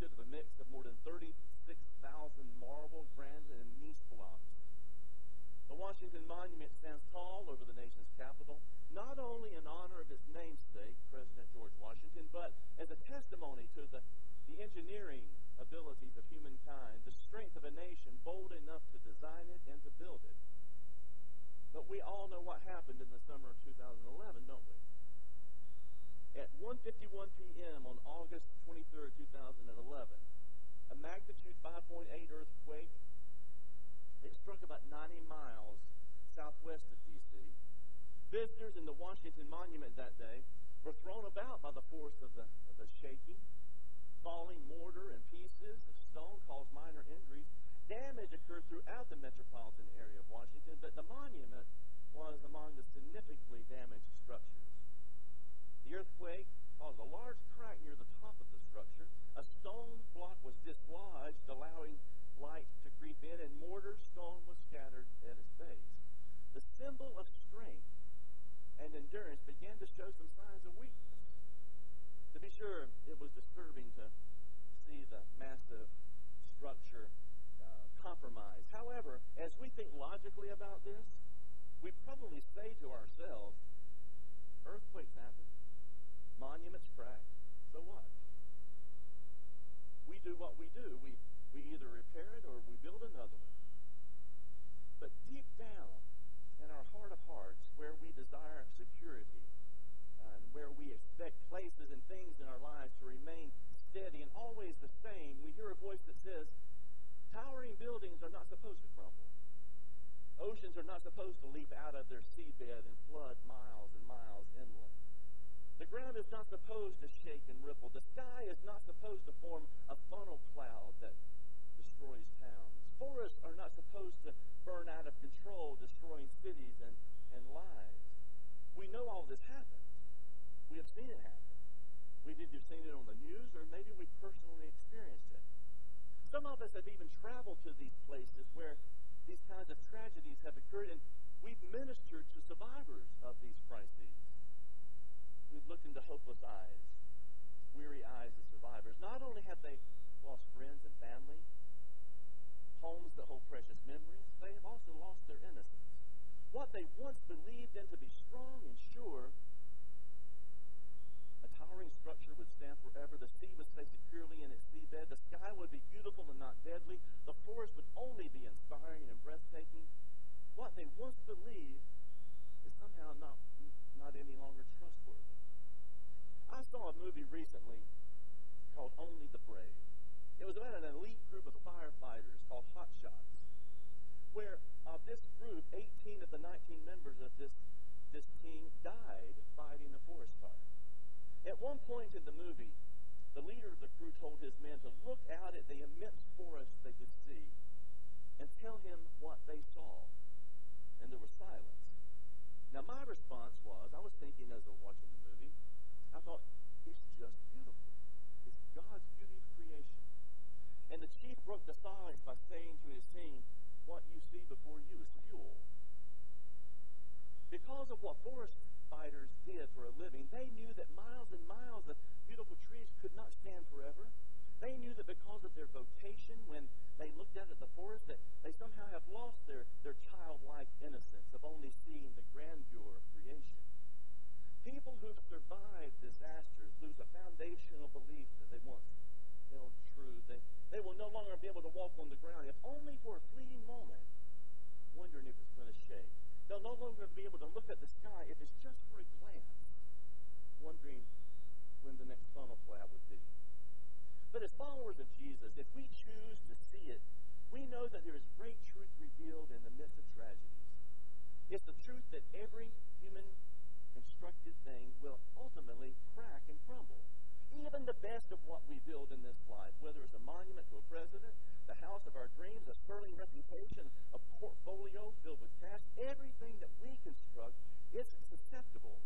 It's constructed of a mix of more than 36,000 marble, granite, and gneiss blocks. The Washington Monument stands tall over the nation's capital, not only in honor of its namesake, President George Washington, but as a testimony to the, the engineering abilities of humankind, the strength of a nation bold enough to design it and to build it. But we all know what happened in the summer of 2011, don't we? At 1.51 p.m. on August 23, 2011, a magnitude 5.8 earthquake, it struck about 90 miles southwest of D.C. Visitors in the Washington Monument that day were thrown about by the force of the, of the shaking. Falling mortar and pieces of stone caused minor injuries. Damage occurred throughout the metropolitan area of Washington, but the monument was among the significantly damaged structures. The earthquake caused a large crack near the top of the structure. A stone block was dislodged, allowing light to creep in, and mortar stone was scattered at its base. The symbol of strength and endurance began to show some signs of weakness. To be sure, it was disturbing to see the massive structure uh, compromised. However, as we think logically about this, we probably say to ourselves, earthquakes happen, monuments crack, so what? We do what we do. We, we either repair it or we build another one. But deep down in our heart of hearts, where we desire security and where we expect places and things in our lives to remain steady and always the same, we hear a voice that says, towering buildings are not supposed to crumble. Oceans are not supposed to leap out of their seabed and flood miles and miles inland. The ground is not supposed to shake and ripple. The sky is not supposed to form a funnel cloud that destroys towns. Forests are not supposed to burn out of control, destroying cities and, and lives. We know all this happens. We have seen it happen. We've either seen it on the news or maybe we personally experienced it. Some of us have even traveled to these places where these kinds of tragedies have occurred, and we've ministered to survivors of these crises. We've looked into hopeless eyes, weary eyes of survivors. Not only have they lost friends and family, homes that hold precious memories, they have also lost their innocence. What they once believed in to be strong and sure, towering structure would stand forever. The sea would stay securely in its seabed. The sky would be beautiful and not deadly. The forest would only be inspiring and breathtaking. What they once believed is somehow not, not any longer trustworthy. I saw a movie recently called Only the Brave. It was about an elite group of firefighters called Hot Shots, where of uh, this group, 18 of the 19 members of this, this team died fighting a forest fire. At one point in the movie, the leader of the crew told his men to look out at the immense forest they could see and tell him what they saw. And there was silence. Now, my response was, I was thinking as I was watching the movie, I thought, it's just beautiful. It's God's beauty of creation. And the chief broke the silence by saying to his team, what you see before you is fuel. Because of what forest fighters did for a living, they knew that miles and miles of beautiful trees could not stand forever. They knew that because of their vocation, when they looked out at the forest, that they somehow have lost their, their childlike innocence of only seeing the grandeur of creation. People who've survived disasters lose a foundational belief that they once held true. They, they will no longer be able to walk on the ground, if only for a fleeting moment, wondering if it's going to shake. They'll no longer be able to look at the sky if it's just for a glance, wondering when the next funnel cloud would be. But as followers of Jesus, if we choose to see it, we know that there is great truth revealed in the midst of tragedies. It's the truth that every human constructed thing will ultimately crack and crumble. Even the best of what we build in this life, whether it's a monument to a president, the house of our dreams, a sterling reputation, a portfolio filled with cash. Everything that we construct is susceptible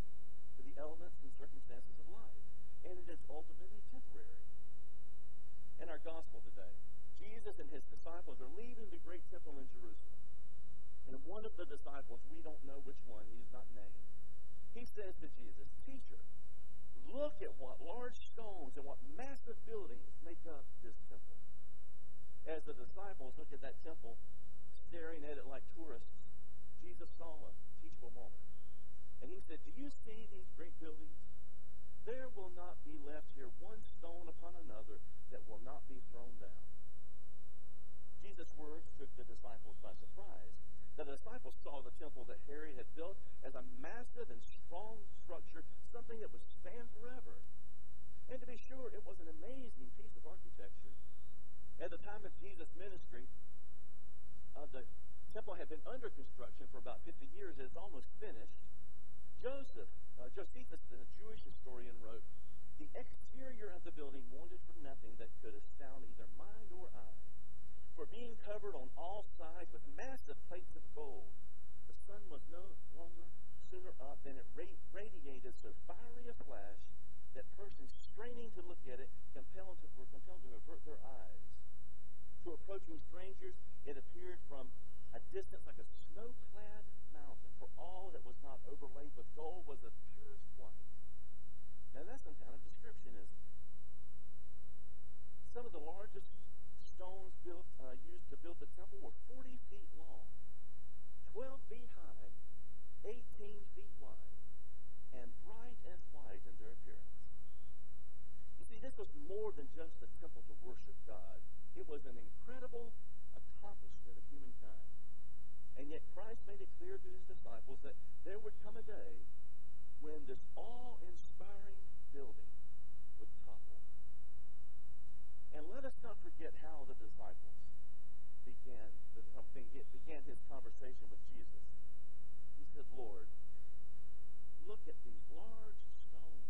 to the elements and circumstances of life, and it is ultimately temporary. In our gospel today, Jesus and his disciples are leaving the great temple in Jerusalem. And one of the disciples, we don't know which one, he's not named, he says to Jesus, Teacher, look at what large stones and what massive buildings make up this as the disciples look at that temple, staring at it like tourists, Jesus saw a teachable moment. And he said, Do you see these great buildings? There will not be left here one stone upon another that will not be thrown down. Jesus' words took the disciples by surprise. The disciples saw the temple that Herod had built as a massive and strong structure, something that would stand forever. And to be sure, it was an amazing piece of architecture. At the time of Jesus' ministry, uh, the temple had been under construction for about 50 years. It's almost finished. Joseph, uh, Josephus, the Jewish historian, wrote, The exterior of the building wanted for nothing that could astound either mind or eye. For being covered on all sides with massive plates of gold, the sun was no longer sooner up than it radiated so fiery a flash that persons straining to look at it compelled to, were compelled to avert their eyes. To approaching strangers, it appeared from a distance like a at these large stones.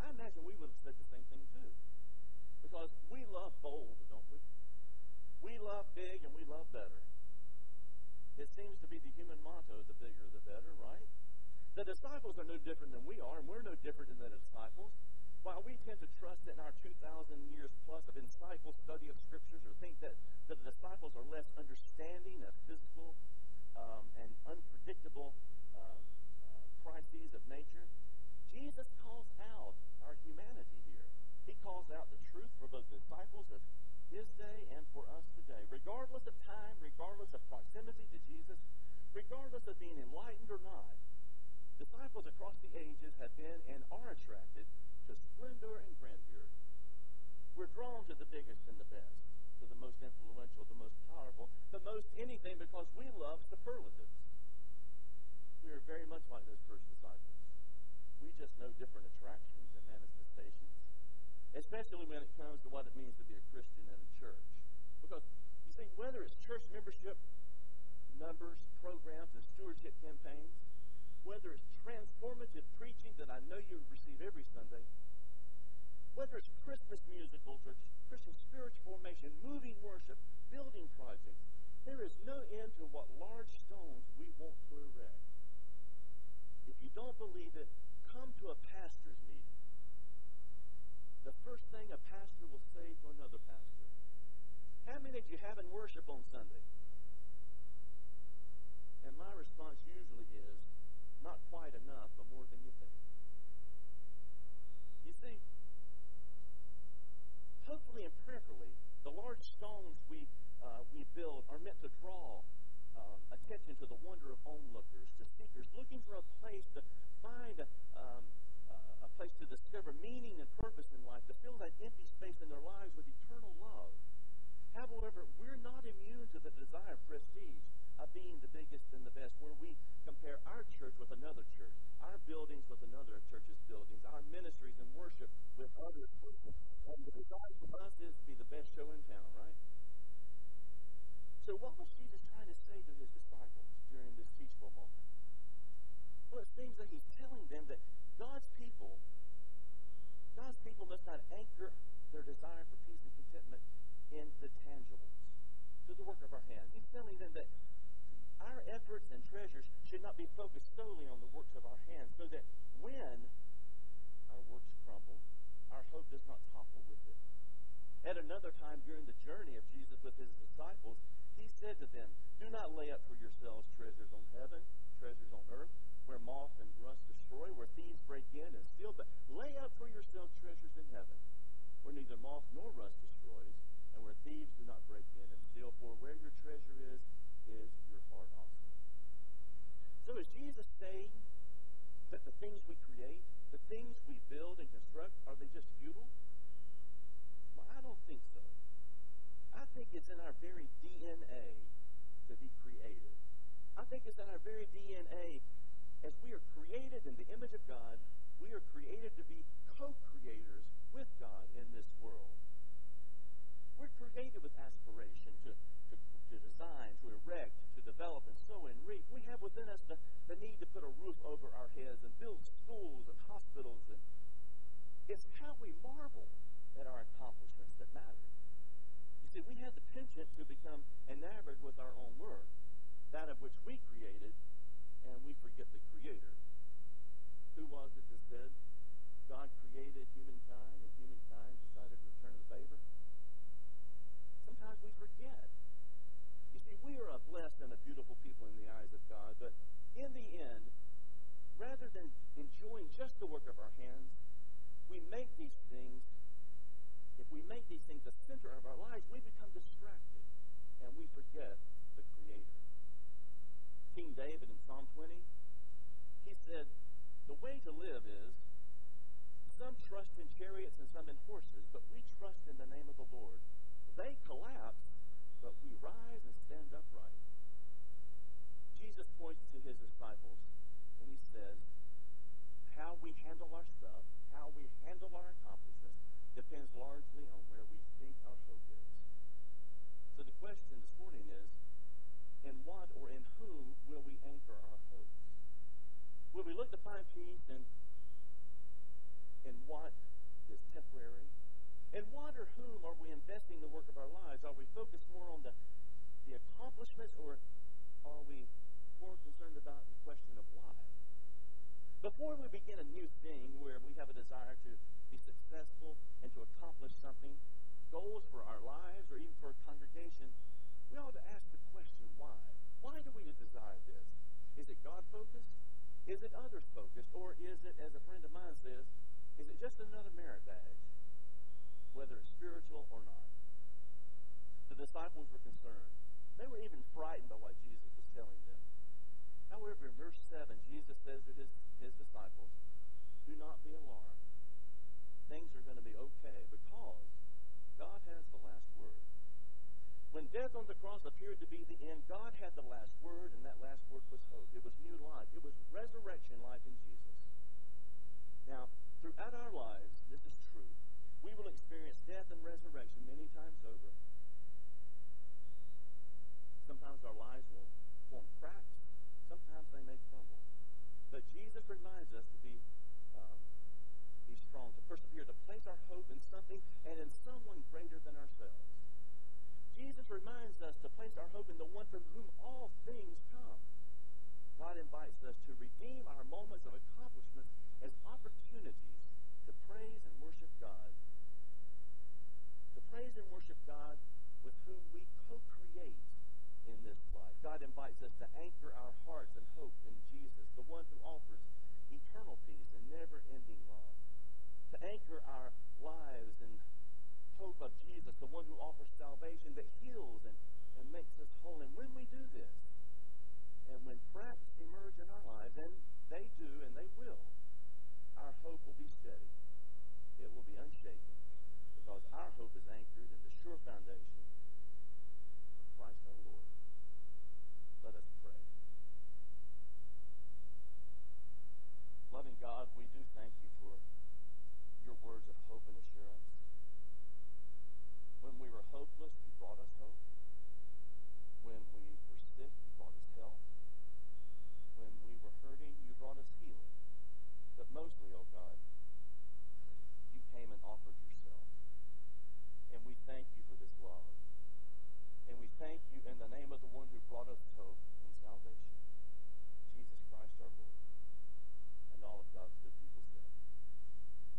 I imagine we would have said the same thing too. Because we love bold, don't we? We love big and we love better. It seems to be the human motto the bigger the better, right? The disciples are no different than we are, and we're no different than the disciples. While we tend to trust in our 2,000 years plus of insightful study of scriptures or think that, that the disciples are less understanding especially when it comes to what it means to be a Christian in a church. Because, you see, whether it's church membership numbers, programs, and stewardship campaigns, whether it's transformative preaching that I know you receive every Sunday, whether it's Christmas musicals or Christian spiritual formation, moving worship, building projects, there is no end to what large stones we want to erect. If you don't believe it, come to a pastor's meeting the first thing a pastor will say to another pastor. How many did you have in worship on Sunday? it's in our very DNA to be creative. I think it's in our very DNA as we are creative. make these things the center of our lives, we become distracted and we forget the Creator. King David in Psalm 20, he said, The way to live is some trust in chariots and some in horses, but we trust in the name of the Lord. They collapse, but we rise and stand upright. Jesus points to his disciples it God focused? Is it others focused? Or is it, as a friend of mine says, is it just another merit badge, whether it's spiritual or not? The disciples were concerned. They were even frightened by what Jesus was telling them. However, in verse 7, Jesus says to his, his disciples, Do not be alarmed. Things are going to be okay because God has the last word. When death on the cross appeared to be the end, God had the last word, and that last word was to anchor our hearts and hope in Jesus, the one who offers eternal peace and never ending love. To anchor our lives in hope of Jesus, the one who offers salvation that heals and, and makes us whole. And when we do this, and when cracks emerge in our lives, and they do and they will, our hope will be steady. It will be unshaken because our hope is anchored in the sure foundation